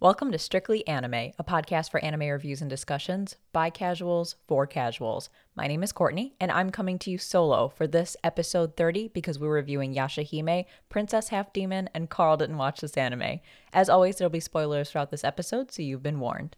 Welcome to Strictly Anime, a podcast for anime reviews and discussions by casuals for casuals. My name is Courtney, and I'm coming to you solo for this episode 30 because we're reviewing Yashahime, Princess Half Demon, and Carl didn't watch this anime. As always, there'll be spoilers throughout this episode, so you've been warned.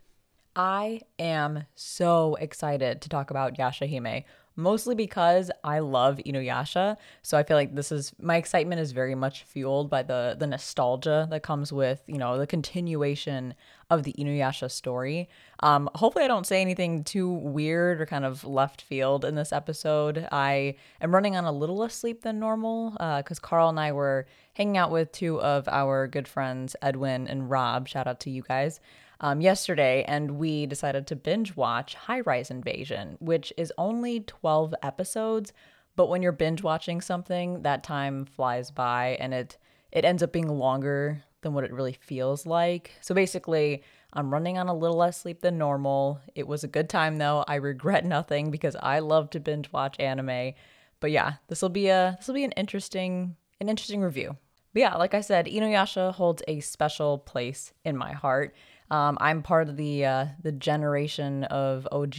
I am so excited to talk about Yashahime, mostly because I love Inuyasha. So I feel like this is my excitement is very much fueled by the the nostalgia that comes with, you know, the continuation of the Inuyasha story. Um, hopefully I don't say anything too weird or kind of left field in this episode. I am running on a little less sleep than normal because uh, Carl and I were hanging out with two of our good friends, Edwin and Rob. Shout out to you guys um, yesterday, and we decided to binge watch High Rise Invasion, which is only 12 episodes. But when you're binge watching something, that time flies by and it it ends up being longer than what it really feels like. So basically, I'm running on a little less sleep than normal. It was a good time though. I regret nothing because I love to binge watch anime. But yeah, this will be a this will be an interesting an interesting review. But yeah, like I said, Inuyasha holds a special place in my heart. Um, I'm part of the uh, the generation of OG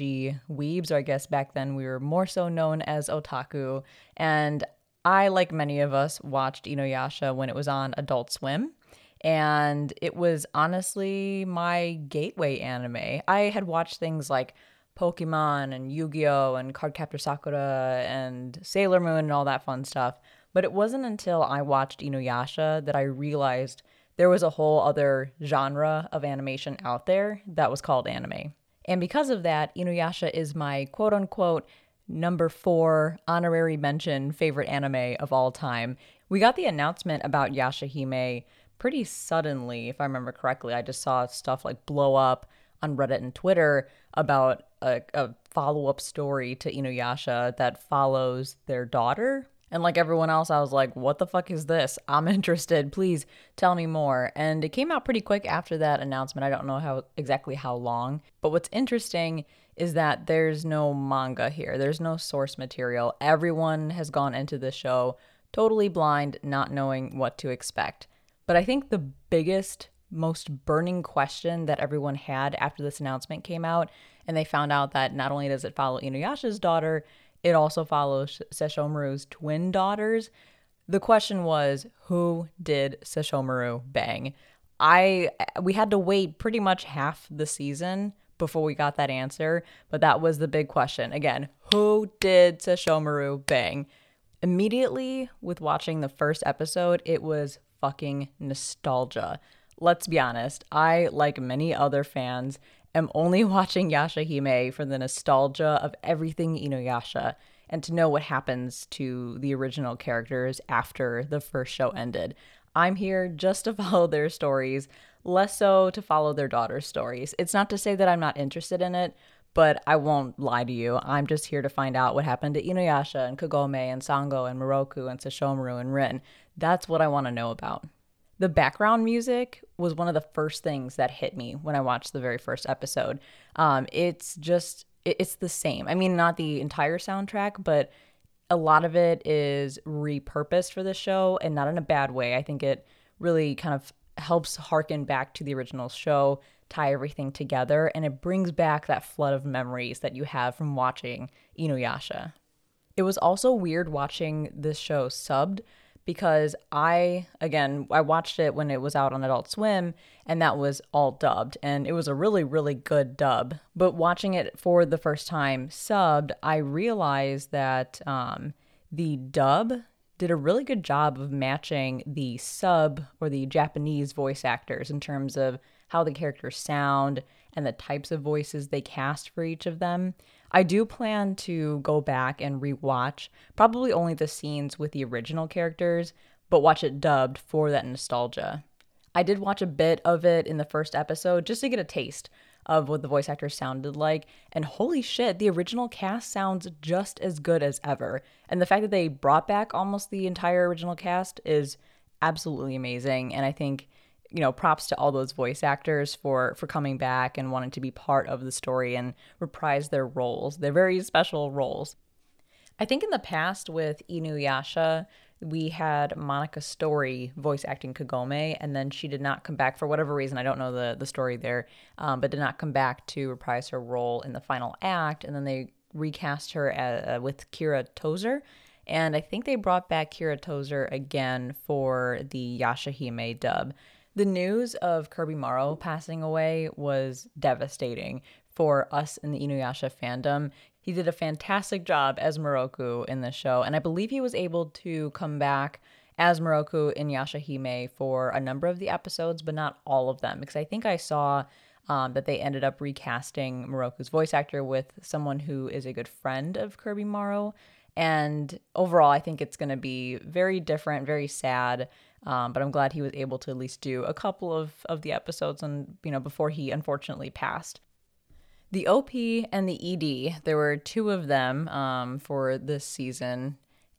weebs, or I guess back then we were more so known as otaku. And I, like many of us, watched Inuyasha when it was on Adult Swim. And it was honestly my gateway anime. I had watched things like Pokemon and Yu Gi Oh! and Cardcaptor Sakura and Sailor Moon and all that fun stuff. But it wasn't until I watched Inuyasha that I realized there was a whole other genre of animation out there that was called anime. And because of that, Inuyasha is my quote unquote number four honorary mention favorite anime of all time. We got the announcement about Yashahime pretty suddenly, if I remember correctly. I just saw stuff like blow up on Reddit and Twitter about a, a follow up story to Inuyasha that follows their daughter, and like everyone else, I was like, what the fuck is this? I'm interested. Please tell me more. And it came out pretty quick after that announcement. I don't know how exactly how long. But what's interesting is that there's no manga here. There's no source material. Everyone has gone into the show totally blind, not knowing what to expect. But I think the biggest most burning question that everyone had after this announcement came out and they found out that not only does it follow Inuyasha's daughter, it also follows Sesshomaru's twin daughters. The question was, who did Sesshomaru bang? I we had to wait pretty much half the season before we got that answer, but that was the big question. Again, who did Sesshomaru bang? Immediately with watching the first episode, it was fucking nostalgia. Let's be honest, I, like many other fans, am only watching Yashahime for the nostalgia of everything Inuyasha and to know what happens to the original characters after the first show ended. I'm here just to follow their stories, less so to follow their daughter's stories. It's not to say that I'm not interested in it, but I won't lie to you. I'm just here to find out what happened to Inuyasha and Kagome and Sango and Miroku and Sesshomaru and Rin. That's what I want to know about. The background music was one of the first things that hit me when I watched the very first episode. Um, it's just, it's the same. I mean, not the entire soundtrack, but a lot of it is repurposed for the show and not in a bad way. I think it really kind of helps harken back to the original show, tie everything together, and it brings back that flood of memories that you have from watching Inuyasha. It was also weird watching this show subbed because I again I watched it when it was out on Adult Swim and that was all dubbed and it was a really really good dub. But watching it for the first time subbed, I realized that um, the dub did a really good job of matching the sub or the Japanese voice actors in terms of how the characters sound and the types of voices they cast for each of them. I do plan to go back and rewatch probably only the scenes with the original characters, but watch it dubbed for that nostalgia. I did watch a bit of it in the first episode just to get a taste of what the voice actors sounded like. And holy shit, the original cast sounds just as good as ever. And the fact that they brought back almost the entire original cast is absolutely amazing. And I think you know props to all those voice actors for for coming back and wanting to be part of the story and reprise their roles they're very special roles i think in the past with inuyasha we had Moneca Stori voice acting Kagome, and then she did not come back for whatever reason. I don't know the the story there, um, but did not come back to reprise her role in the final act. And then they recast her uh, with Kira Tozer, and I think they brought back Kira Tozer again for the Yashahime dub. The news of Kirby Morrow passing away was devastating for us in the Inuyasha fandom. He did a fantastic job as Miroku in the show, and I believe he was able to come back as Miroku in Yashahime for a number of the episodes, but not all of them, because I think I saw um, that they ended up recasting Miroku's voice actor with someone who is a good friend of Kirby Morrow. And overall, I think it's going to be very different, very sad. Um, but I'm glad he was able to at least do a couple of, of the episodes and, you know, before he unfortunately passed. The OP and the ED, there were two of them um, for this season.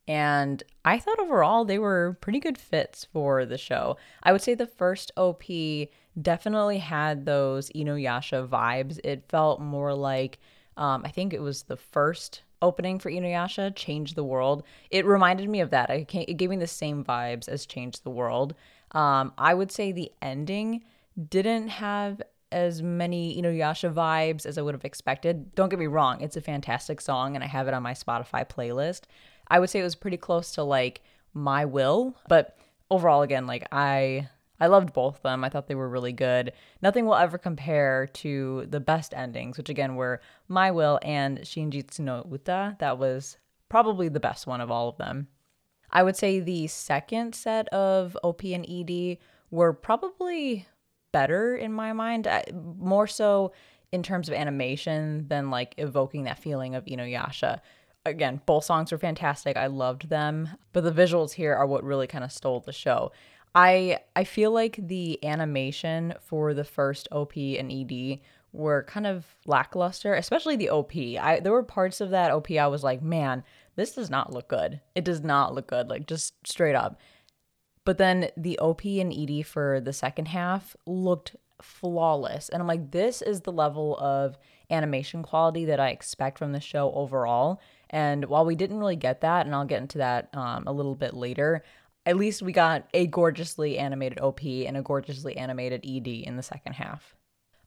And I thought overall they were pretty good fits for the show. I would say the first OP definitely had those Inuyasha vibes. It felt more like, um, I think it was the first opening for Inuyasha, Change the World. It reminded me of that. it gave me the same vibes as Change the World. Um, I would say the ending didn't have as many Inuyasha vibes as I would have expected. Don't get me wrong, it's a fantastic song and I have it on my Spotify playlist. I would say it was pretty close to like My Will, but overall again like I I loved both of them. I thought they were really good. Nothing will ever compare to the best endings, which again were My Will and Shinjitsu no Uta. That was probably the best one of all of them. I would say the second set of OP and ED were probably better in my mind, uh, more so in terms of animation than like evoking that feeling of Inuyasha. Again, both songs were fantastic. I loved them, but the visuals here are what really kind of stole the show. I I feel like the animation for the first OP and ED were kind of lackluster, especially the OP. I there were parts of that OP I was like, "Man, this does not look good. It does not look good, like just straight up." But then the OP and ED for the second half looked flawless. And I'm like, this is the level of animation quality that I expect from the show overall. And while we didn't really get that, and I'll get into that um, a little bit later, at least we got a gorgeously animated OP and a gorgeously animated ED in the second half.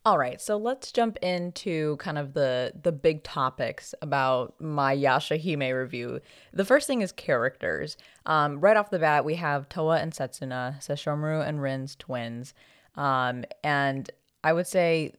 All right, so let's jump into kind of the the big topics about my Yashahime review. The first thing is characters. Um, right off the bat, we have Towa and Setsuna, Sesshomaru and Rin's twins, um, and I would say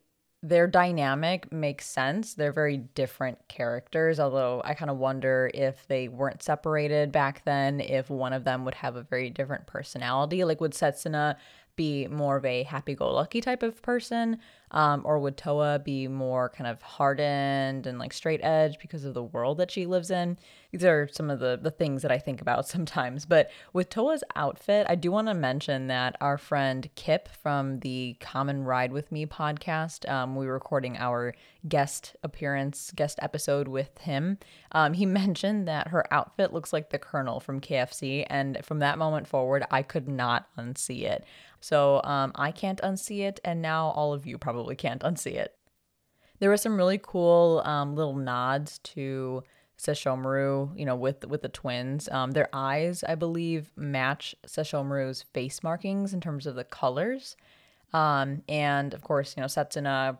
their dynamic makes sense. They're very different characters, although I kind of wonder if they weren't separated back then, if one of them would have a very different personality. Like, would Setsuna be more of a happy go lucky type of person? Um, or would Towa be more kind of hardened and like straight edge because of the world that she lives in? These are some of the, the things that I think about sometimes. But with Towa's outfit, I do want to mention that our friend Kip from the Common Ride With Me podcast, um, we were recording our guest appearance, guest episode with him. Um, he mentioned that her outfit looks like the Colonel from KFC. And from that moment forward, I could not unsee it. So um, I can't unsee it, and now all of you probably can't unsee it. There were some really cool um, little nods to Sesshomaru, you know, with with the twins. Um, their eyes, I believe, match Sesshomaru's face markings in terms of the colors. Um, and of course, you know, Setsuna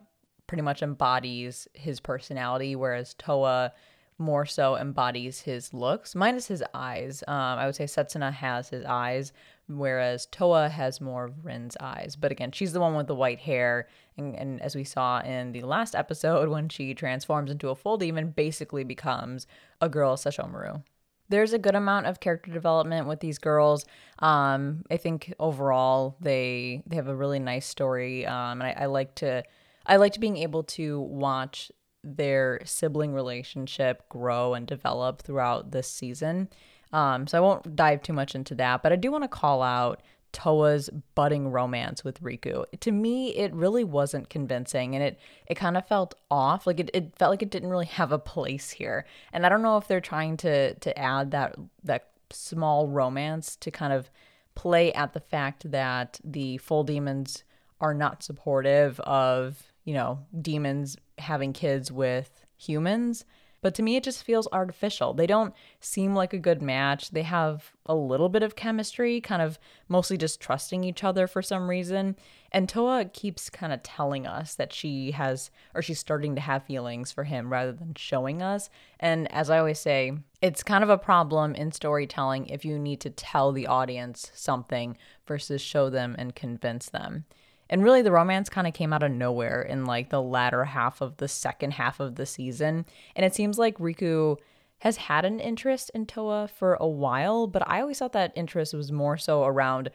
pretty much embodies his personality, whereas Towa more so embodies his looks, minus his eyes. Um, I would say Setsuna has his eyes, whereas Towa has more of Rin's eyes. But again, she's the one with the white hair. And, and, as we saw in the last episode, when she transforms into a full demon, basically becomes a girl Sesshomaru. There's a good amount of character development with these girls. Um, I think overall they they have a really nice story, um, and I, I like to I liked being able to watch their sibling relationship grow and develop throughout this season. Um, so I won't dive too much into that, but I do want to call out Towa's budding romance with Riku. To me, it really wasn't convincing and it it kind of felt off. Like it, it felt like it didn't really have a place here. And I don't know if they're trying to to add that that small romance to kind of play at the fact that the full demons are not supportive of, you know, demons having kids with humans But to me, it just feels artificial. They don't seem like a good match. They have a little bit of chemistry, kind of mostly just trusting each other for some reason. And Towa keeps kind of telling us that she has, or she's starting to have feelings for him rather than showing us. And as I always say, it's kind of a problem in storytelling if you need to tell the audience something versus show them and convince them. And really, the romance kind of came out of nowhere in like the latter half of the second half of the season. And it seems like Riku has had an interest in Towa for a while, but I always thought that interest was more so around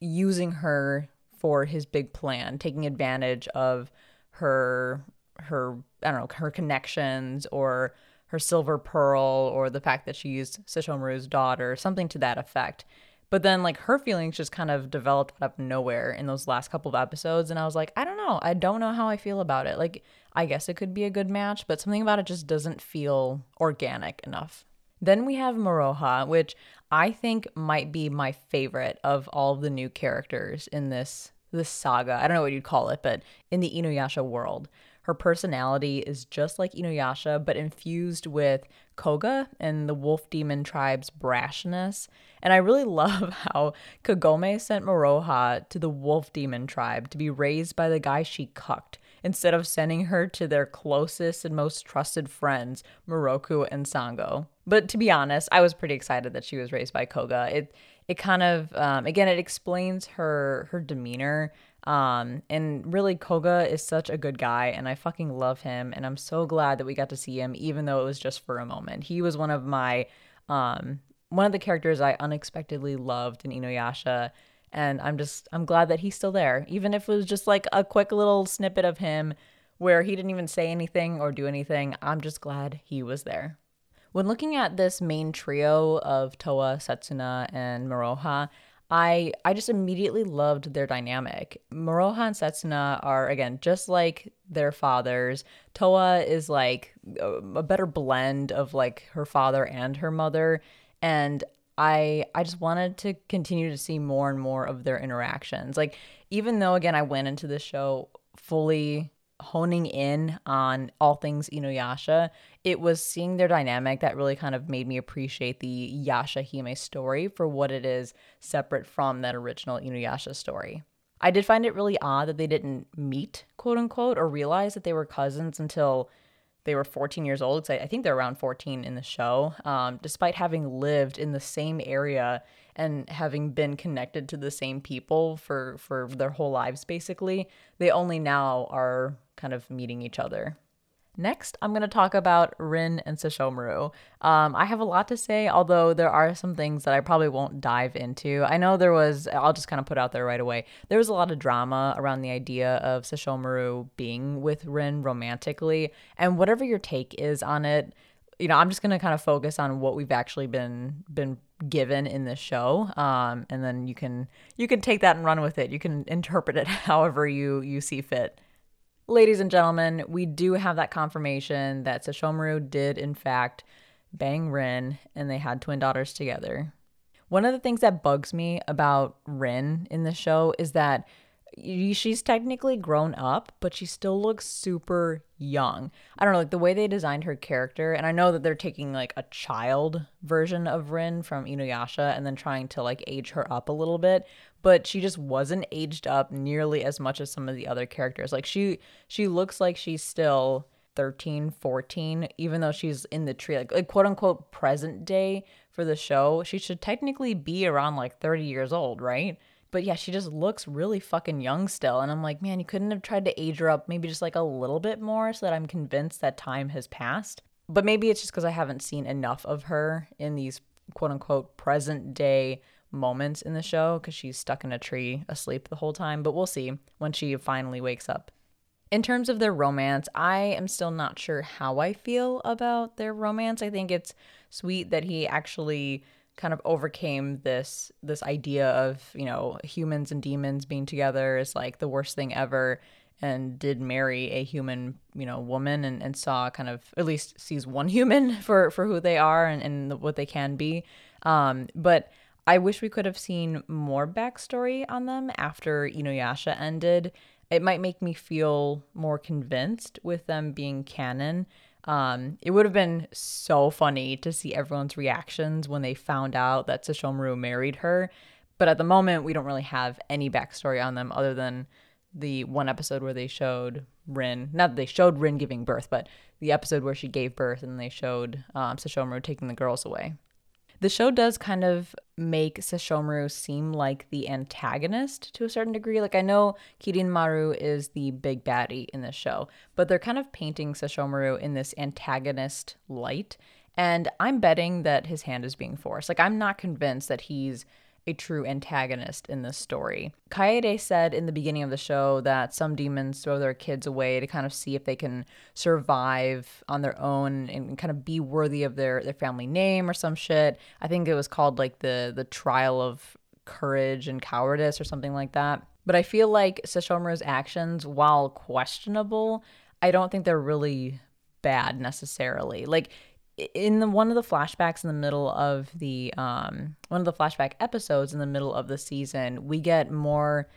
using her for his big plan, taking advantage of her her I don't know, her connections or her silver pearl or the fact that she's Sesshomaru's daughter, something to that effect. But then like her feelings just kind of developed out of nowhere in those last couple of episodes and I was like, I don't know. I don't know how I feel about it. Like I guess it could be a good match, but something about it just doesn't feel organic enough. Then we have Moroha, which I think might be my favorite of all the new characters in this this saga. I don't know what you'd call it, but in the Inuyasha world. Her personality is just like Inuyasha, but infused with Koga and the Wolf Demon tribe's brashness. And I really love how Kagome sent Moroha to the Wolf Demon tribe to be raised by the guy she cucked instead of sending her to their closest and most trusted friends, Miroku and Sango. But to be honest, I was pretty excited that she was raised by Koga. It it kind of um, again it explains her her demeanor um, and really, Koga is such a good guy, and I fucking love him. And I'm so glad that we got to see him, even though it was just for a moment. He was one of my, um, one of the characters I unexpectedly loved in Inuyasha. And I'm just, I'm glad that he's still there, even if it was just like a quick little snippet of him where he didn't even say anything or do anything. I'm just glad he was there. When looking at this main trio of Towa, Setsuna, and Moroha, I I just immediately loved their dynamic. Moroha and Setsuna are again just like their fathers. Towa is like a, a better blend of like her father and her mother and I I just wanted to continue to see more and more of their interactions. Like even though again I went into this show fully honing in on all things Inuyasha, it was seeing their dynamic that really kind of made me appreciate the Yashahime story for what it is separate from that original Inuyasha story. I did find it really odd that they didn't meet, quote unquote, or realize that they were cousins until they were 14 years old. I think they're around 14 in the show, um, despite having lived in the same area and having been connected to the same people for for their whole lives. Basically, they only now are kind of meeting each other. Next, I'm going to talk about Rin and Sesshomaru. Um, I have a lot to say, although there are some things that I probably won't dive into. I know there was, I'll just kind of put out there right away, there was a lot of drama around the idea of Sesshomaru being with Rin romantically. And whatever your take is on it, you know, I'm just going to kind of focus on what we've actually been been given in this show um, and then you can you can take that and run with it you can interpret it however you you see fit ladies and gentlemen, we do have that confirmation that Sesshomaru did, in fact, bang Rin and they had twin daughters together. One of the things that bugs me about Rin in the show is that she's technically grown up, but she still looks super young. I don't know, like the way they designed her character, and I know that they're taking like a child version of Rin from Inuyasha and then trying to like age her up a little bit, but she just wasn't aged up nearly as much as some of the other characters. Like she she looks like she's still 13, 14, even though she's in the tree, like, like quote unquote present day for the show. She should technically be around like 30 years old, right? But yeah, she just looks really fucking young still. And I'm like, man, you couldn't have tried to age her up maybe just like a little bit more so that I'm convinced that time has passed. But maybe it's just because I haven't seen enough of her in these quote unquote present day moments in the show because she's stuck in a tree asleep the whole time. But we'll see when she finally wakes up. In terms of their romance, I am still not sure how I feel about their romance. I think it's sweet that he actually kind of overcame this this idea of you know humans and demons being together is like the worst thing ever and did marry a human you know woman and, and saw kind of at least sees one human for for who they are and, and what they can be. Um but i wish we could have seen more backstory on them after inuyasha ended. It might make me feel more convinced with them being canon Um, it would have been so funny to see everyone's reactions when they found out that Sesshomaru married her. But at the moment, we don't really have any backstory on them other than the one episode where they showed Rin, not that they showed Rin giving birth, but the episode where she gave birth and they showed um, Sesshomaru taking the girls away. The show does kind of make Sesshomaru seem like the antagonist to a certain degree. Like I know Kirinmaru is the big baddie in this show, but they're kind of painting Sesshomaru in this antagonist light. And I'm betting that his hand is being forced. Like I'm not convinced that he's a true antagonist in this story. Kaede said in the beginning of the show that some demons throw their kids away to kind of see if they can survive on their own and kind of be worthy of their, their family name or some shit. I think it was called like the the trial of courage and cowardice or something like that. But I feel like Sesshomaru's actions, while questionable, I don't think they're really bad necessarily. Like in the one of the flashbacks in the middle of the um one of the flashback episodes in the middle of the season, we get more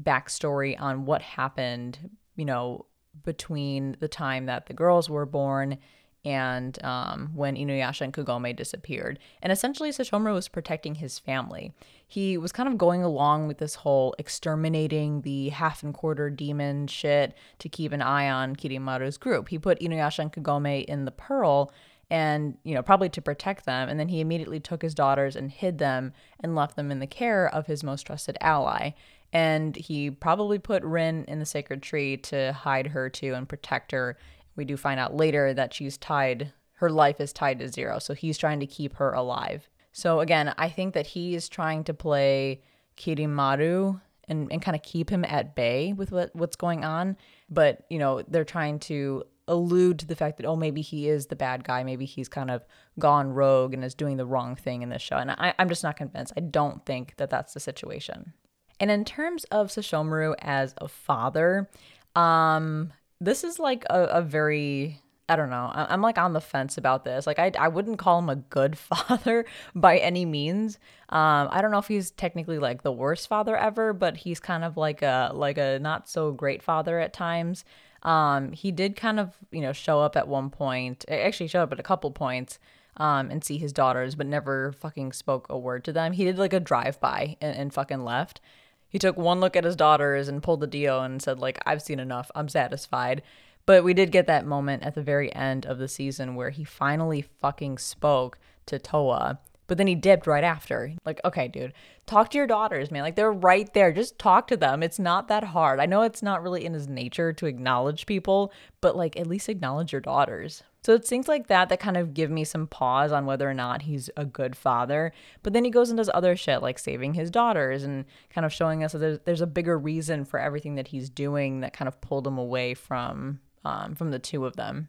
backstory on what happened, you know, between the time that the girls were born and um, when Inuyasha and Kagome disappeared. And essentially, Sesshomaru was protecting his family. He was kind of going along with this whole exterminating the half and quarter demon shit to keep an eye on Kirinmaru's group. He put Inuyasha and Kagome in the Pearl and you know probably to protect them. And then he immediately took his daughters and hid them and left them in the care of his most trusted ally. And he probably put Rin in the sacred tree to hide her too and protect her. We do find out later that she's tied her life is tied to zero. So he's trying to keep her alive. So again i think that he is trying to play kirinmaru and, and kind of keep him at bay with what, what's going on. But you know they're trying to allude to the fact that oh maybe he is the bad guy maybe he's kind of gone rogue and is doing the wrong thing in this show and I, i'm just not convinced i don't think that that's the situation and in terms of Sesshomaru as a father um this is like a, a very I don't know. I'm like on the fence about this. Like I, I wouldn't call him a good father by any means. Um, I don't know if he's technically like the worst father ever, but he's kind of like a like a not so great father at times. Um, he did kind of, you know, show up at one point, actually show up at a couple points, um, and see his daughters, but never fucking spoke a word to them. He did like a drive by and, and fucking left. He took one look at his daughters and pulled the deal and said, like, I've seen enough. I'm satisfied. But we did get that moment at the very end of the season where he finally fucking spoke to Towa but then he dipped right after. Like, okay, dude, talk to your daughters, man. Like, they're right there. Just talk to them. It's not that hard. I know it's not really in his nature to acknowledge people, but like, at least acknowledge your daughters. So it's things like that that kind of give me some pause on whether or not he's a good father. But then he goes and does other shit like saving his daughters and kind of showing us that there's, there's a bigger reason for everything that he's doing that kind of pulled him away from um, from the two of them.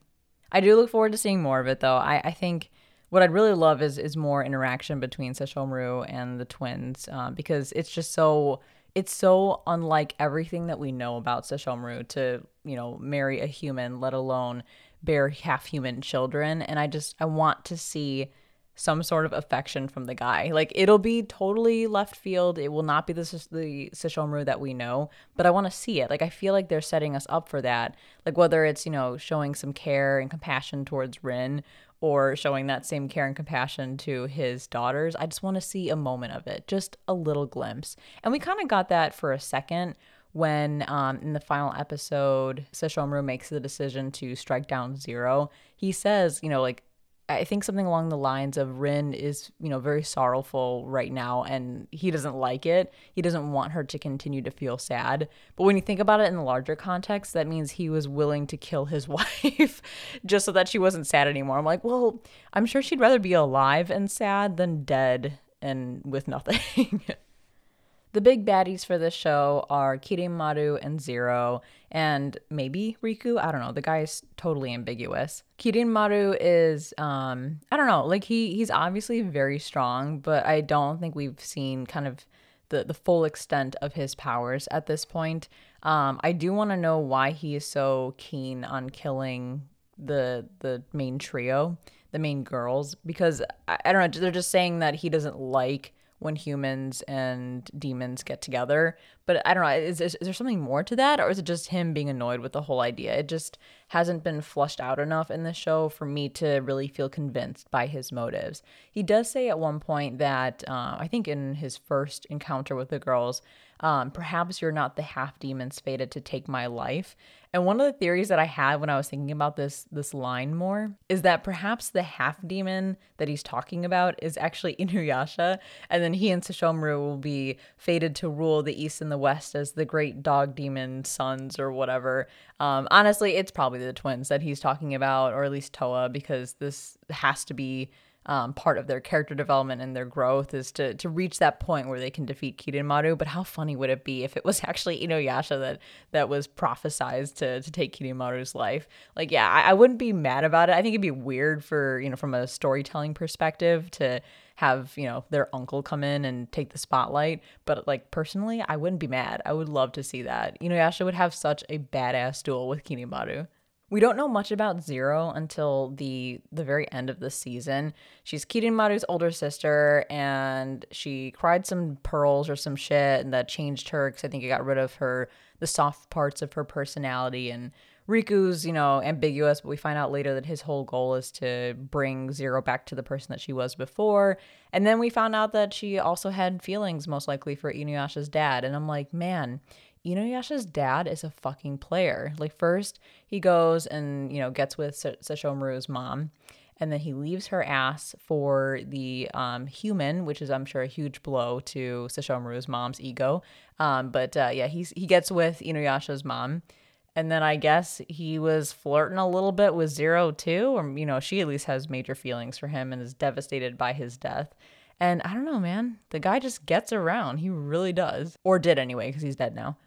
I do look forward to seeing more of it though. I, I think what I'd really love is is more interaction between Sesshomaru and the twins uh, because it's just so it's so unlike everything that we know about Sesshomaru to you know marry a human, let alone bear half human children. And I just I want to see some sort of affection from the guy. Like it'll be totally left field. It will not be the the Sesshomaru that we know, but I want to see it. Like I feel like they're setting us up for that. Like whether it's you know showing some care and compassion towards Rin, or showing that same care and compassion to his daughters. I just want to see a moment of it, just a little glimpse. And we kind of got that for a second when um, in the final episode, Sesshomaru makes the decision to strike down Zero. He says, you know, like I think something along the lines of Rin is, you know, very sorrowful right now and he doesn't like it. He doesn't want her to continue to feel sad. But when you think about it in the larger context, that means he was willing to kill his wife just so that she wasn't sad anymore. I'm like, well, I'm sure she'd rather be alive and sad than dead and with nothing. The big baddies for this show are Kirinmaru and Zero, and maybe Riku. I don't know. The guy is totally ambiguous. Kirinmaru is, um, I don't know. Like he he's obviously very strong, but I don't think we've seen kind of the the full extent of his powers at this point. Um, I do want to know why he is so keen on killing the the main trio, the main girls, because I, I don't know. They're just saying that he doesn't like when humans and demons get together. But I don't know, is, is, is, there something more to that? Or is it just him being annoyed with the whole idea? It just hasn't been flushed out enough in the show for me to really feel convinced by his motives. He does say at one point that, uh, I think in his first encounter with the girls, um, perhaps you're not the half demons fated to take my life. And one of the theories that I had when I was thinking about this this line more is that perhaps the half demon that he's talking about is actually Inuyasha, and then he and Sesshomaru will be fated to rule the east and the west as the great dog demon sons or whatever. Um, honestly, it's probably the twins that he's talking about, or at least Towa, because this has to be um, part of their character development and their growth is to to reach that point where they can defeat Kirinmaru. But how funny would it be if it was actually Inuyasha that that was prophesized to to take Kirinmaru's life? Like, yeah, I, I wouldn't be mad about it. I think it'd be weird for you know from a storytelling perspective to have you know their uncle come in and take the spotlight but like personally i wouldn't be mad i would love to see that inuyasha would have such a badass duel with kirinmaru we don't know much about Zero until the the very end of the season. She's Kirinmaru's older sister, and she cried some pearls or some shit, and that changed her because I think it got rid of her the soft parts of her personality. And Riku's, you know, ambiguous, but we find out later that his whole goal is to bring Zero back to the person that she was before. And then we found out that she also had feelings, most likely for Inuyasha's dad. And I'm like, man Inuyasha's dad is a fucking player. Like first he goes and you know gets with Sesshomaru's mom, and then he leaves her ass for the um, human, which is I'm sure a huge blow to Sesshomaru's mom's ego. Um, but uh, yeah, he's he gets with Inuyasha's mom, and then I guess he was flirting a little bit with Zero too, or you know she at least has major feelings for him and is devastated by his death. And I don't know, man. The guy just gets around. He really does. Or did anyway, because he's dead now.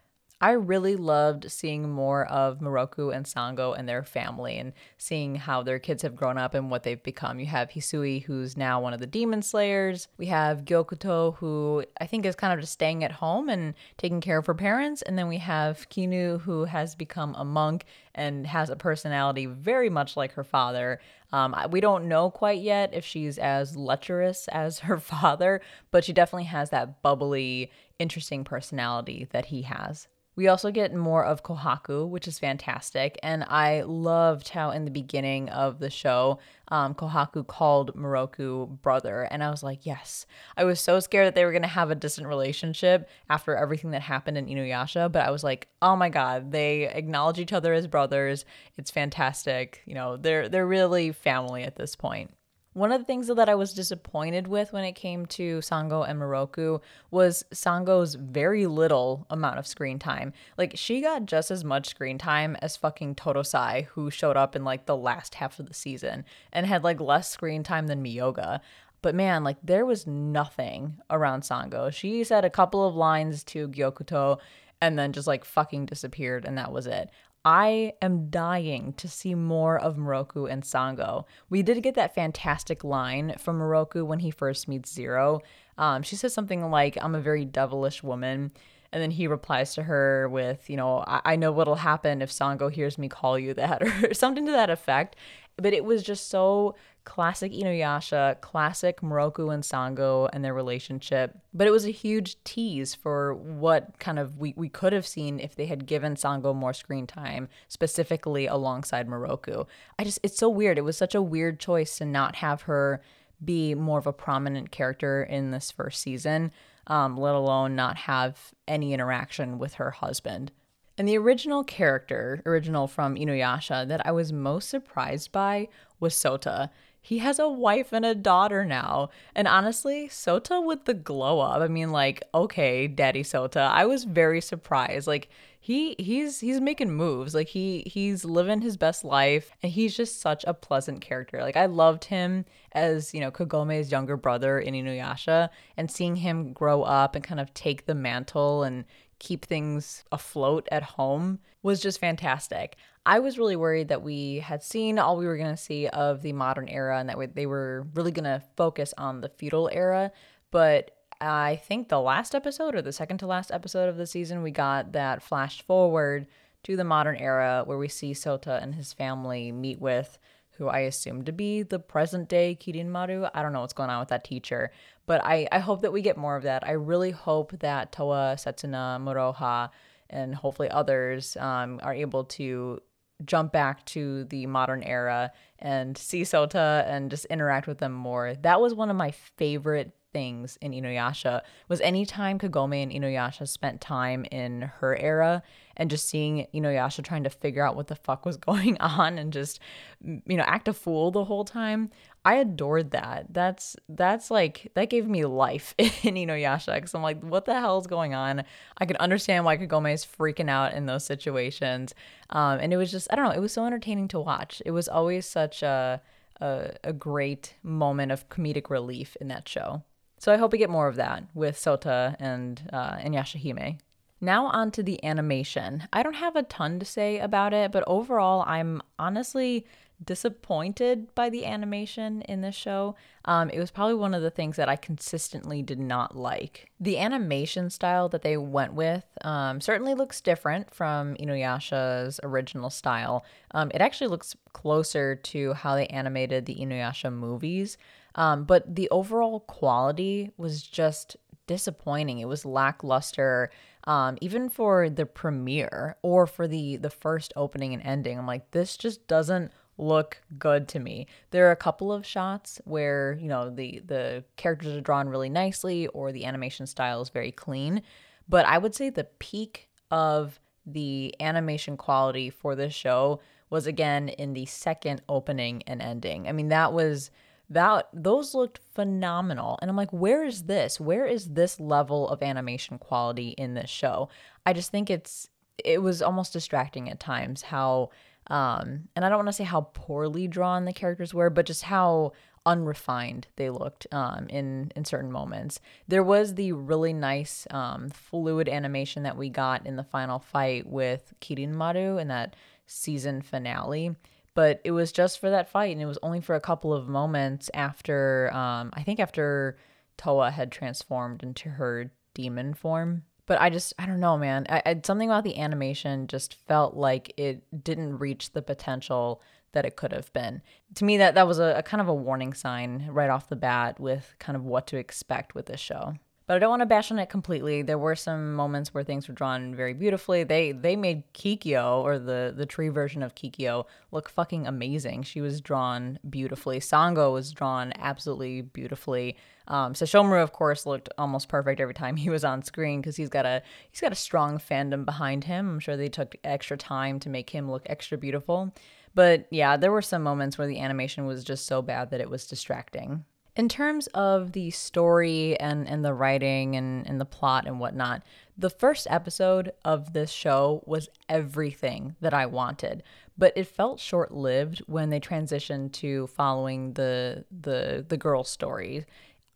I really loved seeing more of Miroku and Sango and their family and seeing how their kids have grown up and what they've become. You have Hisui, who's now one of the demon slayers. We have Gyokuto, who I think is kind of just staying at home and taking care of her parents. And then we have Kinu, who has become a monk and has a personality very much like her father. Um, we don't know quite yet if she's as lecherous as her father, but she definitely has that bubbly, interesting personality that he has. We also get more of Kohaku, which is fantastic. And I loved how in the beginning of the show, um, Kohaku called Miroku brother. And I was like, yes. I was so scared that they were going to have a distant relationship after everything that happened in Inuyasha. But I was like, oh my God, they acknowledge each other as brothers. It's fantastic. You know, they're, they're really family at this point. One of the things that I was disappointed with when it came to Sango and Miroku was Sango's very little amount of screen time. Like she got just as much screen time as fucking Totosai, who showed up in like the last half of the season and had like less screen time than Myoga. But man, like there was nothing around Sango. She said a couple of lines to Gyokuto and then just like fucking disappeared and that was it. I am dying to see more of Miroku and Sango. We did get that fantastic line from Miroku when he first meets Zero. Um, she says something like, I'm a very devilish woman. And then he replies to her with, you know, I, I know what'll happen if Sango hears me call you that, or something to that effect. But it was just so classic Inuyasha, classic Miroku and Sango and their relationship. But it was a huge tease for what kind of we, we could have seen if they had given Sango more screen time, specifically alongside Miroku. I just, it's so weird. It was such a weird choice to not have her be more of a prominent character in this first season, um, let alone not have any interaction with her husband. And the original character, original from Inuyasha, that I was most surprised by was Sota. He has a wife and a daughter now. And honestly, Sota with the glow up. I mean, like, okay, Daddy Sota. I was very surprised. Like, he he's he's making moves like he he's living his best life and he's just such a pleasant character like i loved him as you know kagome's younger brother in inuyasha and seeing him grow up and kind of take the mantle and keep things afloat at home was just fantastic. I was really worried that we had seen all we were going to see of the modern era and that they were really going to focus on the feudal era. But I think the last episode or the second to last episode of the season, we got that flash forward to the modern era where we see Sota and his family meet with who I assume to be the present day Kirinmaru. I don't know what's going on with that teacher, but I, I hope that we get more of that. I really hope that Towa, Setsuna, Moroha, and hopefully others um, are able to jump back to the modern era and see Sota and just interact with them more. That was one of my favorite things in Inuyasha was anytime Kagome and Inuyasha spent time in her era and just seeing Inuyasha trying to figure out what the fuck was going on and just you know act a fool the whole time. I adored that. That's that's like that gave me life in Inuyasha because I'm like, what the hell is going on? I can understand why Kagome is freaking out in those situations, um, and it was just I don't know. It was so entertaining to watch. It was always such a a, a great moment of comedic relief in that show. So I hope we get more of that with Sota and uh, and Yashahime. Now on to the animation. I don't have a ton to say about it, but overall, I'm honestly disappointed by the animation in this show. Um, it was probably one of the things that I consistently did not like. The animation style that they went with um, certainly looks different from Inuyasha's original style. Um, it actually looks closer to how they animated the Inuyasha movies, um, but the overall quality was just disappointing. It was lackluster. Um, even for the premiere or for the the first opening and ending, I'm like, this just doesn't look good to me. There are a couple of shots where, you know, the the characters are drawn really nicely or the animation style is very clean, but I would say the peak of the animation quality for this show was again in the second opening and ending. I mean, that was that those looked phenomenal. And i'm like where is this? Where is this level of animation quality in this show? I just think it's it was almost distracting at times how um, and I don't want to say how poorly drawn the characters were, but just how unrefined they looked um, in in certain moments. There was the really nice um, fluid animation that we got in the final fight with Kirinmaru in that season finale, but it was just for that fight, and it was only for a couple of moments after um, I think after Towa had transformed into her demon form but I just I don't know, man. I, I, something about the animation just felt like it didn't reach the potential that it could have been. To me, that that was a, a kind of a warning sign right off the bat with kind of what to expect with this show. But I don't want to bash on it completely. There were some moments where things were drawn very beautifully. They they made Kikyo or the the tree version of Kikyo look fucking amazing. She was drawn beautifully. Sango was drawn absolutely beautifully. Um, Sesshomaru, of course, looked almost perfect every time he was on screen because he's got a he's got a strong fandom behind him. I'm sure they took extra time to make him look extra beautiful. But yeah, there were some moments where the animation was just so bad that it was distracting. In terms of the story and, and the writing and, and the plot and whatnot, the first episode of this show was everything that I wanted, but it felt short lived when they transitioned to following the the the girl story.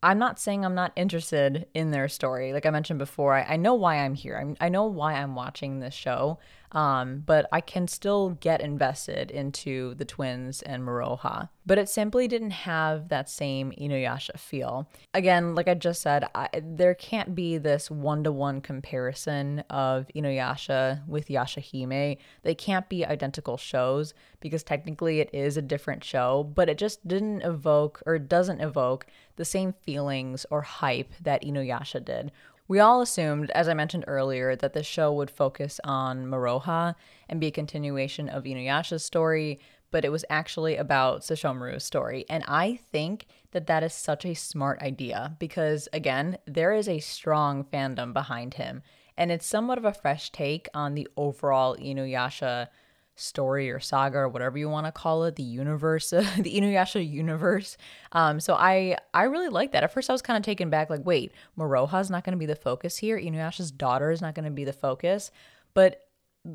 I'm not saying I'm not interested in their story. Like I mentioned before, I, I know why I'm here. I'm, I know why I'm watching this show. Um, but I can still get invested into the twins and Moroha. But it simply didn't have that same Inuyasha feel. Again, like I just said, I, there can't be this one to one comparison of Inuyasha with Yashahime. They can't be identical shows because technically it is a different show, but it just didn't evoke or doesn't evoke the same feelings or hype that Inuyasha did we all assumed, as I mentioned earlier, that the show would focus on Moroha and be a continuation of Inuyasha's story, but it was actually about Sesshomaru's story. And I think that that is such a smart idea because, again, there is a strong fandom behind him. And it's somewhat of a fresh take on the overall Inuyasha story or saga or whatever you want to call it, the universe, the Inuyasha universe. Um, so I I really like that. At first I was kind of taken back, like, wait, Moroha's not going to be the focus here. Inuyasha's daughter is not going to be the focus. But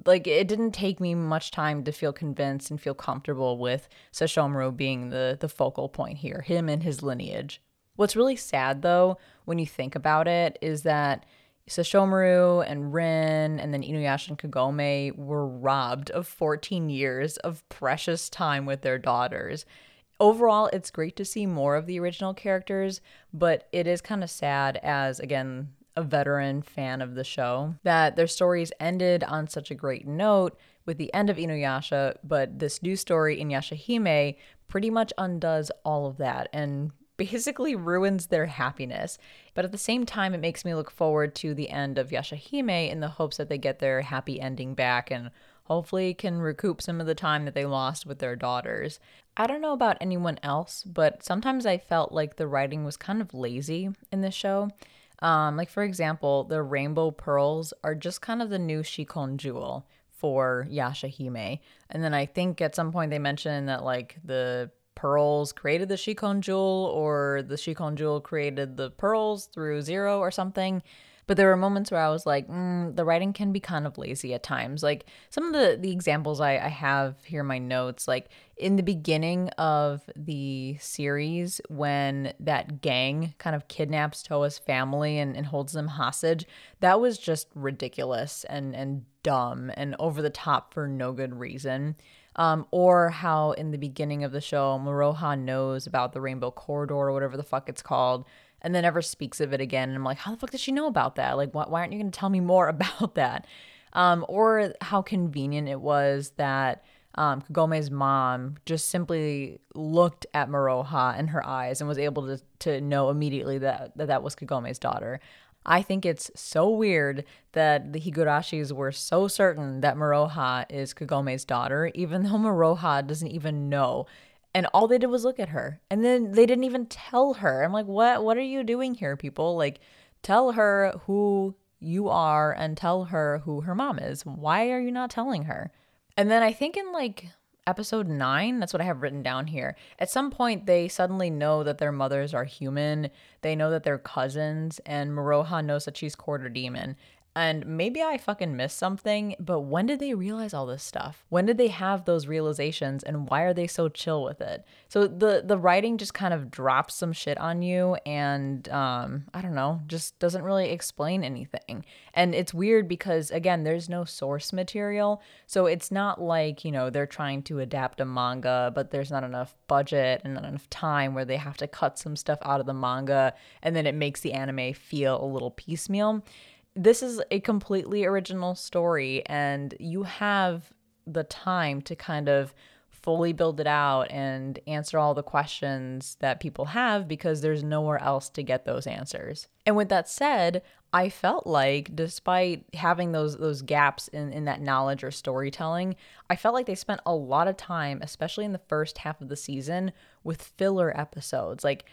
like it didn't take me much time to feel convinced and feel comfortable with Sesshomaru being the the focal point here, him and his lineage. What's really sad though, when you think about it, is that Sesshomaru and Rin and then Inuyasha and Kagome were robbed of 14 years of precious time with their daughters. Overall, it's great to see more of the original characters, but it is kind of sad as, again, a veteran fan of the show that their stories ended on such a great note with the end of Inuyasha, but this new story in Yashahime pretty much undoes all of that and basically ruins their happiness. But at the same time, it makes me look forward to the end of Yashahime in the hopes that they get their happy ending back and hopefully can recoup some of the time that they lost with their daughters. I don't know about anyone else, but sometimes I felt like the writing was kind of lazy in this show. Um, like for example, the rainbow pearls are just kind of the new Shikon jewel for Yashahime. And then I think at some point they mentioned that like the pearls created the Shikon jewel or the Shikon jewel created the pearls through Zero or something. But there were moments where I was like, mm, the writing can be kind of lazy at times. Like some of the, the examples I, I have here in my notes, like in the beginning of the series, when that gang kind of kidnaps Towa's family and, and holds them hostage, that was just ridiculous and, and dumb and over the top for no good reason. Um, or how in the beginning of the show, Moroha knows about the Rainbow Corridor or whatever the fuck it's called, and then never speaks of it again. And I'm like, how the fuck does she know about that? Like, why, why aren't you going to tell me more about that? Um, or how convenient it was that um, Kagome's mom just simply looked at Moroha in her eyes and was able to, to know immediately that, that that was Kagome's daughter. I think it's so weird that the Higurashis were so certain that Moroha is Kagome's daughter, even though Moroha doesn't even know. And all they did was look at her. And then they didn't even tell her. I'm like, what what are you doing here, people? Like, tell her who you are and tell her who her mom is. Why are you not telling her? And then I think in like episode nine, that's what I have written down here. At some point, they suddenly know that their mothers are human. They know that they're cousins, and Moroha knows that she's quarter demon. And maybe I fucking missed something, but when did they realize all this stuff? When did they have those realizations and why are they so chill with it? So the the writing just kind of drops some shit on you and um I don't know, just doesn't really explain anything. And it's weird because again, there's no source material. So it's not like, you know, they're trying to adapt a manga, but there's not enough budget and not enough time where they have to cut some stuff out of the manga and then it makes the anime feel a little piecemeal this is a completely original story and you have the time to kind of fully build it out and answer all the questions that people have because there's nowhere else to get those answers. And with that said, I felt like despite having those those gaps in, in that knowledge or storytelling, I felt like they spent a lot of time, especially in the first half of the season, with filler episodes. Like,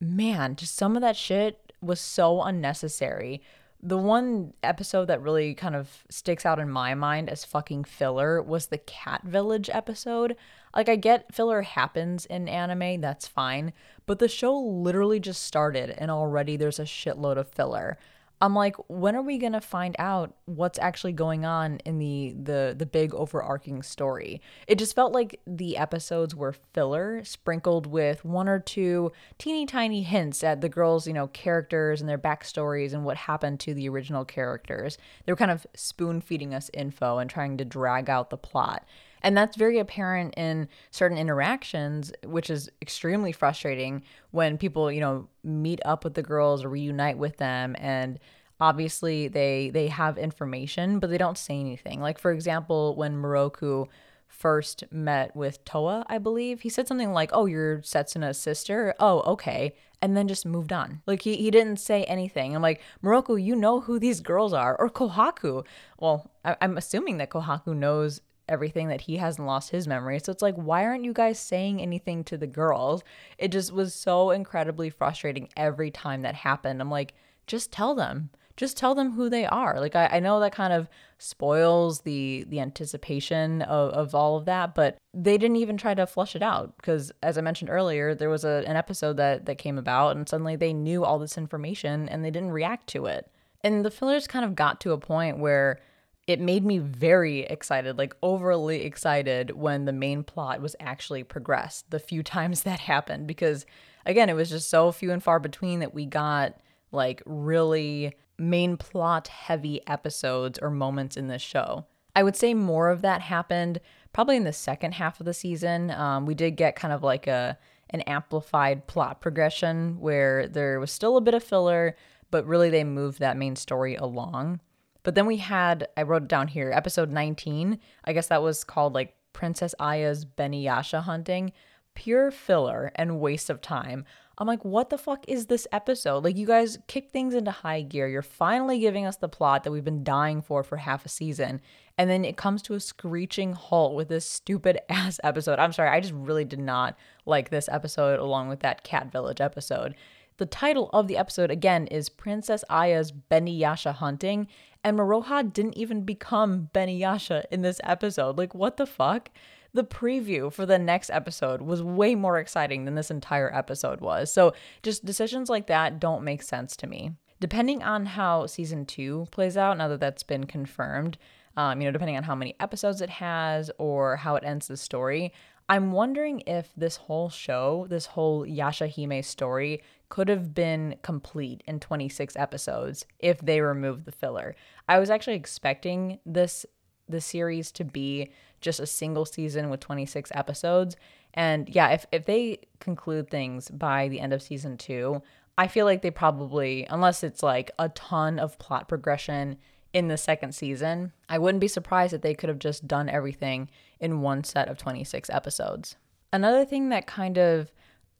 man, just some of that shit was so unnecessary the one episode that really kind of sticks out in my mind as fucking filler was the Cat Village episode. Like, I get filler happens in anime, that's fine, but the show literally just started and already there's a shitload of filler. I'm like, when are we gonna find out what's actually going on in the the the big overarching story? It just felt like the episodes were filler, sprinkled with one or two teeny tiny hints at the girls' you know characters and their backstories and what happened to the original characters. They were kind of spoon feeding us info and trying to drag out the plot. And that's very apparent in certain interactions, which is extremely frustrating when people, you know, meet up with the girls or reunite with them and obviously they they have information but they don't say anything. Like for example, when Miroku first met with Towa, I believe. He said something like, Oh, you're Setsuna's sister? Oh, okay. And then just moved on. Like he, he didn't say anything. I'm like, Miroku, you know who these girls are. Or Kohaku. Well, I, I'm assuming that Kohaku knows everything that he hasn't lost his memory. So it's like, why aren't you guys saying anything to the girls? It just was so incredibly frustrating every time that happened. I'm like, just tell them. Just tell them who they are. Like I, I know that kind of spoils the the anticipation of, of all of that, but they didn't even try to flush it out because as I mentioned earlier, there was a, an episode that that came about and suddenly they knew all this information and they didn't react to it. And the fillers kind of got to a point where it made me very excited, like overly excited when the main plot was actually progressed the few times that happened because again, it was just so few and far between that we got like really main plot heavy episodes or moments in this show. I would say more of that happened probably in the second half of the season. Um, we did get kind of like a an amplified plot progression where there was still a bit of filler, but really they moved that main story along. But then we had, I wrote it down here, episode 19. I guess that was called like Princess Aya's Beniyasha hunting. Pure filler and waste of time. I'm like, what the fuck is this episode? Like, you guys kick things into high gear. You're finally giving us the plot that we've been dying for for half a season. And then it comes to a screeching halt with this stupid ass episode. I'm sorry, I just really did not like this episode along with that Cat Village episode. The title of the episode, again, is Princess Aya's Beniyasha Hunting, and Moroha didn't even become Beniyasha in this episode. Like, what the fuck? The preview for the next episode was way more exciting than this entire episode was. So, just decisions like that don't make sense to me. Depending on how season two plays out, now that that's been confirmed, um, you know, depending on how many episodes it has or how it ends the story, I'm wondering if this whole show, this whole Yasha Yashahime story, could have been complete in 26 episodes if they removed the filler. I was actually expecting this the series to be just a single season with 26 episodes. And yeah, if, if they conclude things by the end of season two, I feel like they probably, unless it's like a ton of plot progression in the second season, I wouldn't be surprised if they could have just done everything in one set of 26 episodes. Another thing that kind of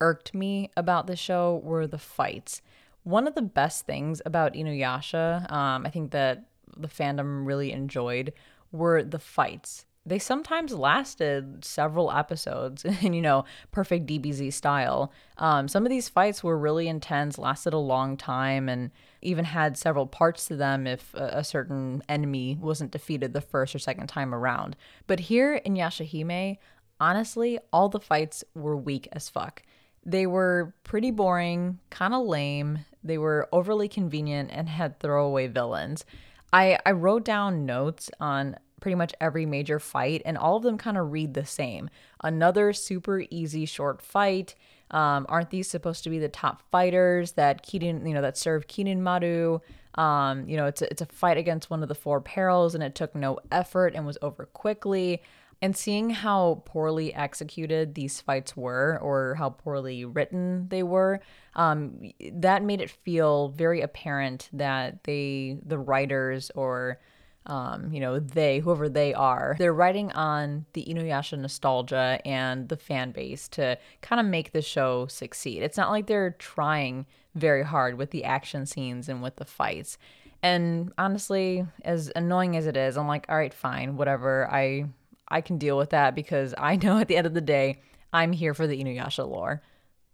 irked me about the show were the fights. One of the best things about Inuyasha, um, I think that the fandom really enjoyed, were the fights. They sometimes lasted several episodes in, you know, perfect DBZ style. Um, some of these fights were really intense, lasted a long time, and even had several parts to them if a, a certain enemy wasn't defeated the first or second time around. But here in Yashahime, honestly, all the fights were weak as fuck. They were pretty boring, kind of lame. They were overly convenient and had throwaway villains. I, I wrote down notes on pretty much every major fight, and all of them kind of read the same. Another super easy short fight. Um, aren't these supposed to be the top fighters that Kirin, you know, that serve Kirinmaru? Um, you know, it's a, it's a fight against one of the four perils, and it took no effort and was over quickly. And seeing how poorly executed these fights were, or how poorly written they were, um, that made it feel very apparent that they, the writers, or um, you know, they, whoever they are, they're writing on the Inuyasha nostalgia and the fan base to kind of make the show succeed. It's not like they're trying very hard with the action scenes and with the fights. And honestly, as annoying as it is, I'm like, all right, fine, whatever. I I can deal with that because I know at the end of the day, I'm here for the Inuyasha lore.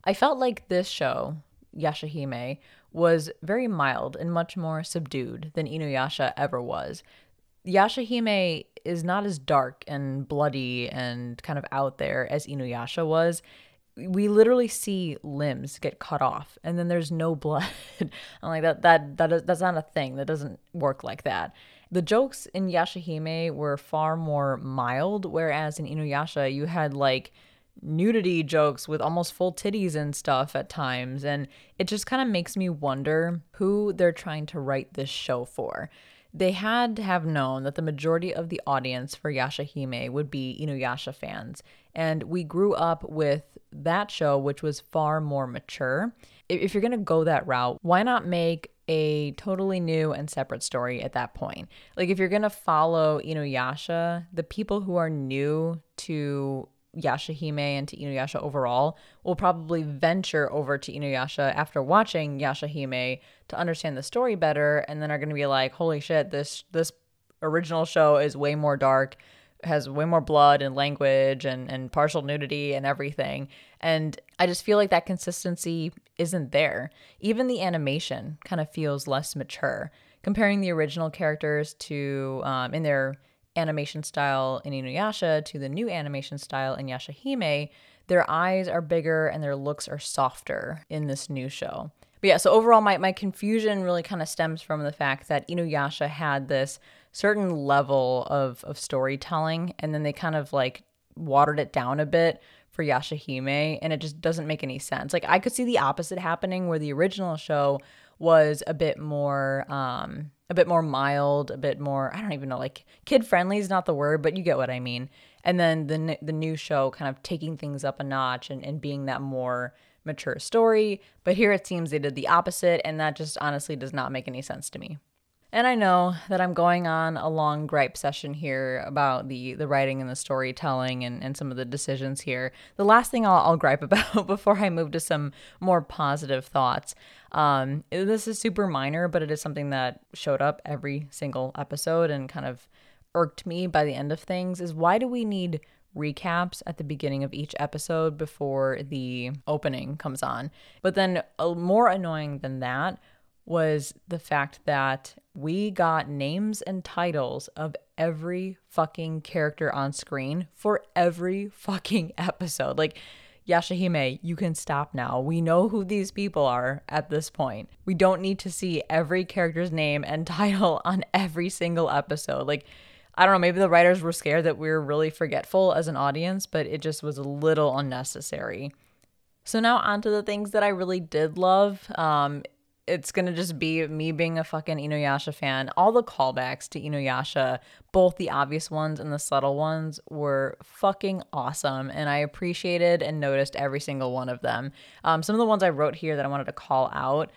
I felt like this show, Yashahime, was very mild and much more subdued than Inuyasha ever was. Yashahime is not as dark and bloody and kind of out there as Inuyasha was. We literally see limbs get cut off and then there's no blood. I'm like that that that is, that's not a thing. That doesn't work like that. The jokes in Yashahime were far more mild whereas in Inuyasha you had like nudity jokes with almost full titties and stuff at times. And it just kind of makes me wonder who they're trying to write this show for. They had to have known that the majority of the audience for Yashahime would be Inuyasha fans. And we grew up with that show, which was far more mature. If you're going to go that route, why not make a totally new and separate story at that point? Like, if you're going to follow Inuyasha, the people who are new to Yashahime and to Inuyasha overall will probably venture over to Inuyasha after watching Yashahime to understand the story better and then are going to be like holy shit this this original show is way more dark has way more blood and language and and partial nudity and everything. And I just feel like that consistency isn't there. Even the animation kind of feels less mature. Comparing the original characters to um, in their animation style in Inuyasha to the new animation style in Yashahime, their eyes are bigger and their looks are softer in this new show. But yeah, so overall, my, my confusion really kind of stems from the fact that Inuyasha had this certain level of, of storytelling, and then they kind of like watered it down a bit for Yashahime, and it just doesn't make any sense. Like, I could see the opposite happening where the original show was a bit more um a bit more mild, a bit more I don't even know like kid friendly is not the word, but you get what I mean. And then the the new show kind of taking things up a notch and, and being that more mature story. But here it seems they did the opposite, and that just honestly does not make any sense to me. And I know that I'm going on a long gripe session here about the the writing and the storytelling and, and some of the decisions here. The last thing I'll, I'll gripe about before I move to some more positive thoughts. Um, this is super minor, but it is something that showed up every single episode and kind of irked me by the end of things. Is why do we need recaps at the beginning of each episode before the opening comes on? But then, uh, more annoying than that was the fact that we got names and titles of every fucking character on screen for every fucking episode. Like, Yashahime, you can stop now. We know who these people are at this point. We don't need to see every character's name and title on every single episode. Like, I don't know, maybe the writers were scared that we were really forgetful as an audience, but it just was a little unnecessary. So now on to the things that I really did love. Um, it's gonna just be me being a fucking Inuyasha fan. All the callbacks to Inuyasha, both the obvious ones and the subtle ones, were fucking awesome, and I appreciated and noticed every single one of them. Um, some of the ones I wrote here that I wanted to call out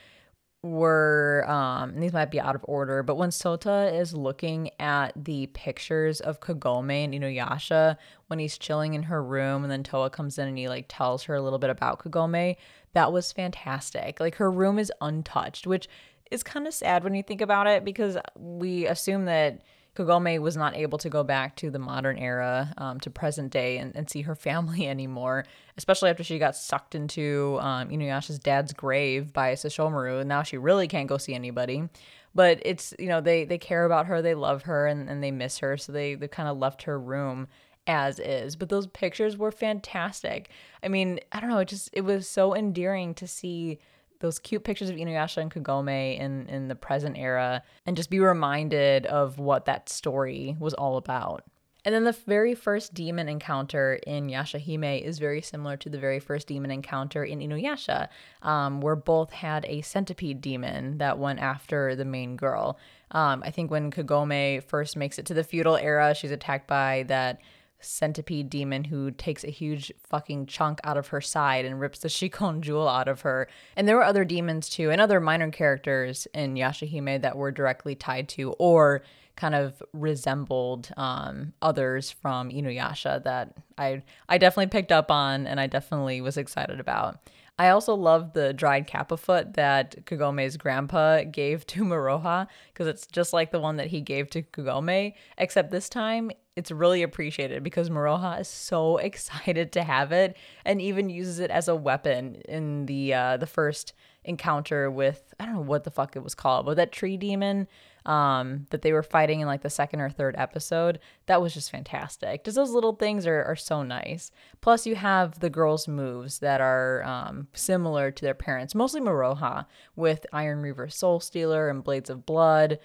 were um these might be out of order but when sota is looking at the pictures of kagome and inuyasha when he's chilling in her room and then Towa comes in and he like tells her a little bit about kagome that was fantastic. Like her room is untouched, which is kind of sad when you think about it because we assume that Kagome was not able to go back to the modern era, um, to present day, and, and, see her family anymore, especially after she got sucked into um, Inuyasha's dad's grave by Sesshomaru, and now she really can't go see anybody. But it's, you know, they, they care about her, they love her, and, and they miss her, so they, they kind of left her room as is, but those pictures were fantastic. I mean, I don't know, it just it was so endearing to see those cute pictures of Inuyasha and Kagome in in the present era and just be reminded of what that story was all about. And then the very first demon encounter in Yashahime is very similar to the very first demon encounter in Inuyasha, um, where both had a centipede demon that went after the main girl. Um, I think when Kagome first makes it to the feudal era, she's attacked by that centipede demon who takes a huge fucking chunk out of her side and rips the Shikon jewel out of her. And there were other demons too, and other minor characters in Yashahime that were directly tied to or kind of resembled um, others from Inuyasha that I I definitely picked up on and I definitely was excited about. I also love the dried kappa foot that Kagome's grandpa gave to Moroha because it's just like the one that he gave to Kagome, except this time it's really appreciated because Moroha is so excited to have it and even uses it as a weapon in the uh, the first encounter with I don't know what the fuck it was called, but that tree demon um, that they were fighting in like the second or third episode. That was just fantastic. Just those little things are, are so nice. Plus, you have the girls' moves that are um, similar to their parents, mostly Moroha with Iron Reaver Soul Stealer and Blades of Blood.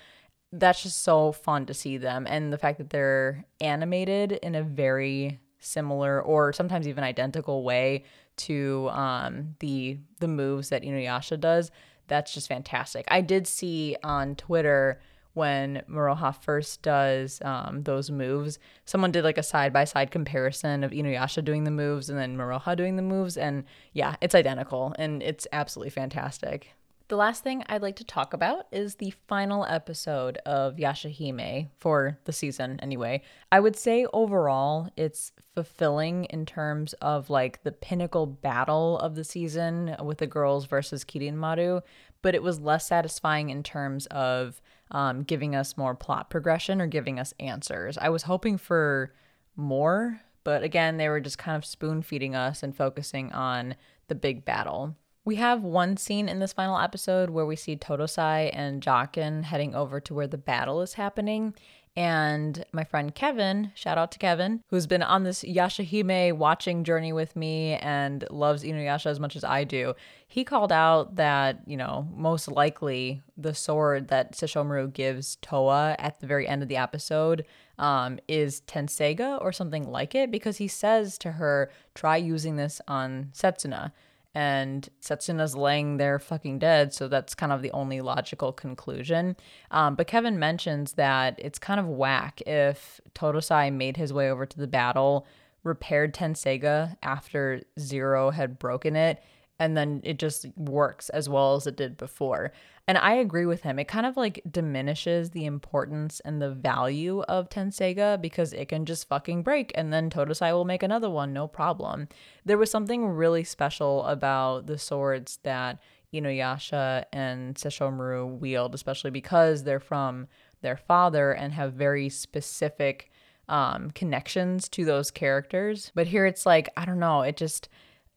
That's just so fun to see them. And the fact that they're animated in a very similar or sometimes even identical way to um, the the moves that Inuyasha does that's just fantastic. I did see on Twitter when Moroha first does um, those moves, someone did like a side by side comparison of Inuyasha doing the moves and then Moroha doing the moves. And yeah, it's identical and it's absolutely fantastic. The last thing I'd like to talk about is the final episode of Yashahime for the season, anyway. I would say overall it's fulfilling in terms of like the pinnacle battle of the season with the girls versus Kirinmaru, but it was less satisfying in terms of um, giving us more plot progression or giving us answers. I was hoping for more, but again, they were just kind of spoon feeding us and focusing on the big battle. We have one scene in this final episode where we see Totosai and Jaken heading over to where the battle is happening. And my friend Kevin, shout out to Kevin, who's been on this Yashahime watching journey with me and loves Inuyasha as much as I do, he called out that, you know, most likely the sword that Sesshomaru gives Towa at the very end of the episode um, is Tenseiga or something like it because he says to her, try using this on Setsuna and Setsuna's laying there fucking dead, so that's kind of the only logical conclusion. Um, but Kevin mentions that it's kind of whack if Totosai made his way over to the battle, repaired Tenseiga after Zero had broken it, and then it just works as well as it did before. And I agree with him. It kind of like diminishes the importance and the value of Tenseiga because it can just fucking break and then Totosai will make another one, no problem. There was something really special about the swords that Inuyasha and Sesshomaru wield, especially because they're from their father and have very specific um, connections to those characters. But here it's like, I don't know, it just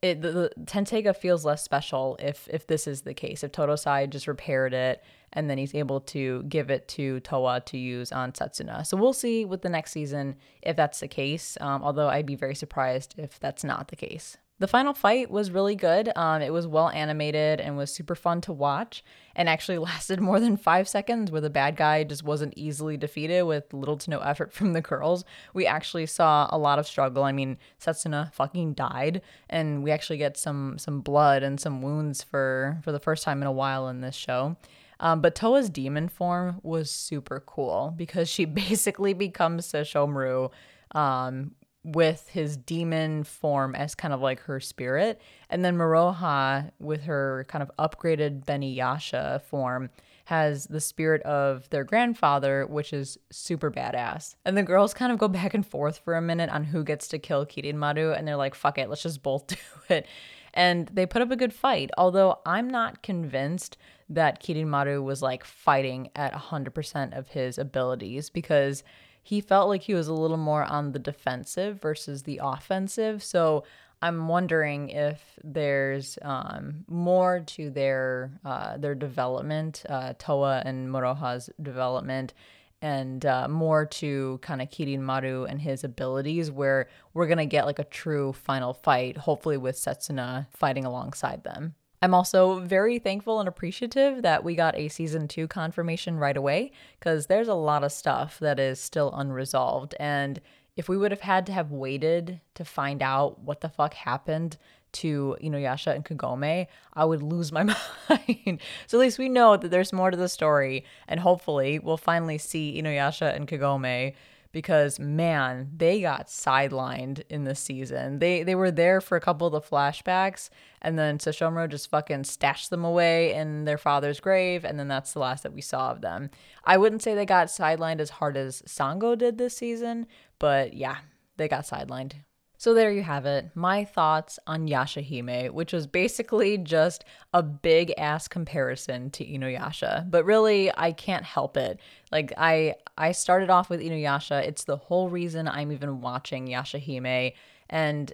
it the, the Tenseiga feels less special if if this is the case. If Totosai just repaired it and then he's able to give it to Towa to use on Setsuna. So we'll see with the next season if that's the case. Um, although I'd be very surprised if that's not the case. The final fight was really good. Um, it was well animated and was super fun to watch, and actually lasted more than five seconds, where the bad guy just wasn't easily defeated with little to no effort from the girls. We actually saw a lot of struggle. I mean, Setsuna fucking died, and we actually get some some blood and some wounds for for the first time in a while in this show. Um, but Towa's demon form was super cool because she basically becomes Sesshomaru um, with his demon form as kind of like her spirit. And then Moroha, with her kind of upgraded Beniyasha form, has the spirit of their grandfather, which is super badass. And the girls kind of go back and forth for a minute on who gets to kill Kirinmaru, and they're like, fuck it, let's just both do it. And they put up a good fight, although I'm not convinced that Kirinmaru was like fighting at 100% of his abilities because he felt like he was a little more on the defensive versus the offensive. So I'm wondering if there's um, more to their uh, their development, uh, Towa and Moroha's development, and uh, more to kind of Kirinmaru and his abilities, where we're gonna get like a true final fight, hopefully with Setsuna fighting alongside them. I'm also very thankful and appreciative that we got a season two confirmation right away because there's a lot of stuff that is still unresolved. And if we would have had to have waited to find out what the fuck happened to Inuyasha and Kagome, I would lose my mind. so at least we know that there's more to the story, and hopefully we'll finally see Inuyasha and Kagome because man, they got sidelined in the season. They they were there for a couple of the flashbacks, and then Sesshomaru just fucking stashed them away in their father's grave, and then that's the last that we saw of them. I wouldn't say they got sidelined as hard as Sango did this season, but yeah, they got sidelined. So there you have it. My thoughts on Yashahime, which was basically just a big ass comparison to Inuyasha. But really, I can't help it. Like I I started off with Inuyasha. It's the whole reason I'm even watching Yashahime and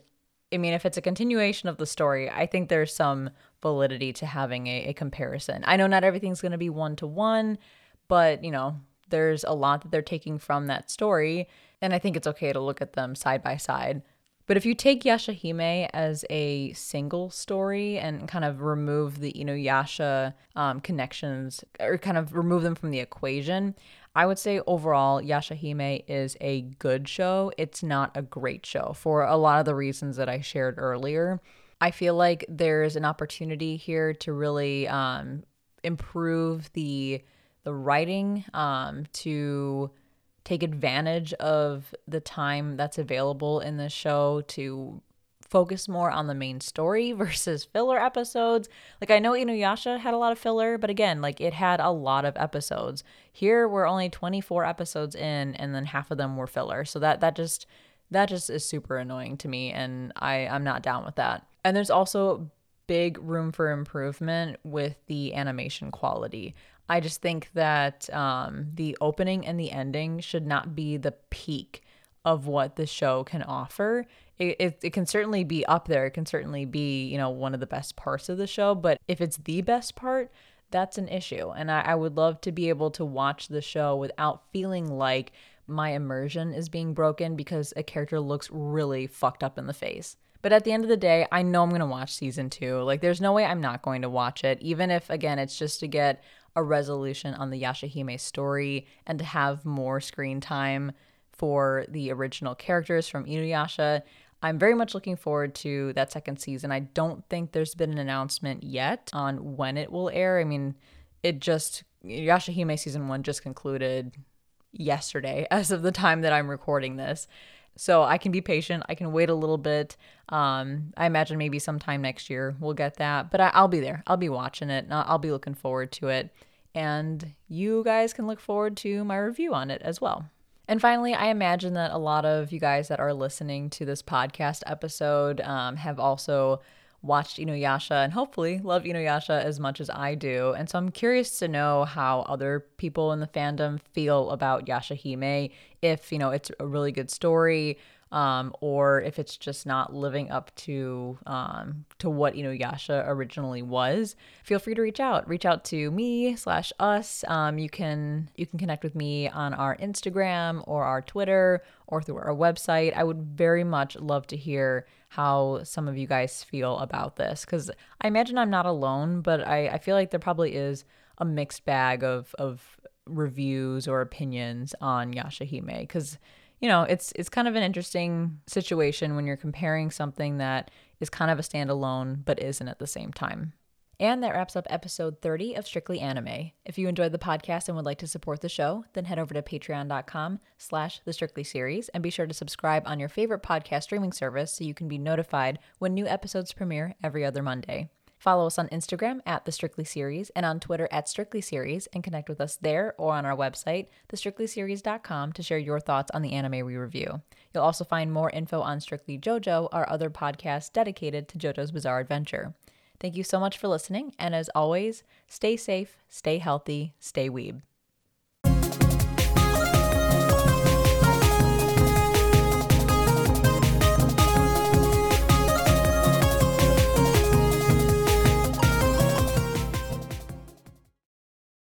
I mean, if it's a continuation of the story, I think there's some validity to having a, a comparison. I know not everything's going to be one to one, but you know, there's a lot that they're taking from that story, and I think it's okay to look at them side by side. But if you take Yashahime as a single story and kind of remove the Inuyasha um, connections or kind of remove them from the equation, I would say overall Yashahime is a good show. It's not a great show for a lot of the reasons that I shared earlier. I feel like there's an opportunity here to really um, improve the the writing um, to take advantage of the time that's available in the show to focus more on the main story versus filler episodes. Like I know Inuyasha had a lot of filler, but again, like it had a lot of episodes. Here we're only 24 episodes in and then half of them were filler. So that that just that just is super annoying to me and I I'm not down with that. And there's also big room for improvement with the animation quality. I just think that um, the opening and the ending should not be the peak of what the show can offer. It, it, it, can certainly be up there. It can certainly be, you know, one of the best parts of the show. But if it's the best part, that's an issue. And I, I would love to be able to watch the show without feeling like my immersion is being broken because a character looks really fucked up in the face. But at the end of the day, I know I'm going to watch season two. Like, there's no way I'm not going to watch it, even if, again, it's just to get a resolution on the Yashahime story and to have more screen time for the original characters from Inuyasha. I'm very much looking forward to that second season. I don't think there's been an announcement yet on when it will air. I mean, it just Yashahime season 1 just concluded yesterday as of the time that I'm recording this. So I can be patient. I can wait a little bit. Um, I imagine maybe sometime next year we'll get that, but I, will be there. I'll be watching it. I'll be looking forward to it. And you guys can look forward to my review on it as well. And finally, I imagine that a lot of you guys that are listening to this podcast episode um, have also watched Inuyasha and hopefully love Inuyasha as much as I do. And so I'm curious to know how other people in the fandom feel about Yashahime, if, you know, it's a really good story, um, or if it's just not living up to um, to what Inuyasha originally was, feel free to reach out. Reach out to me slash us. Um, you can you can connect with me on our Instagram or our Twitter or through our website. I would very much love to hear how some of you guys feel about this because I imagine I'm not alone, but I, I feel like there probably is a mixed bag of of reviews or opinions on Yashahime because you know, it's it's kind of an interesting situation when you're comparing something that is kind of a standalone but isn't at the same time. And that wraps up episode 30 of Strictly Anime. If you enjoyed the podcast and would like to support the show, then head over to patreon.com slash the Strictly series and be sure to subscribe on your favorite podcast streaming service so you can be notified when new episodes premiere every other Monday. Follow us on Instagram at The Strictly Series and on Twitter at Strictly Series and connect with us there or on our website, thestrictlyseries.com, to share your thoughts on the anime we review. You'll also find more info on Strictly JoJo, our other podcast dedicated to JoJo's Bizarre Adventure. Thank you so much for listening, and as always, stay safe, stay healthy, stay weeb.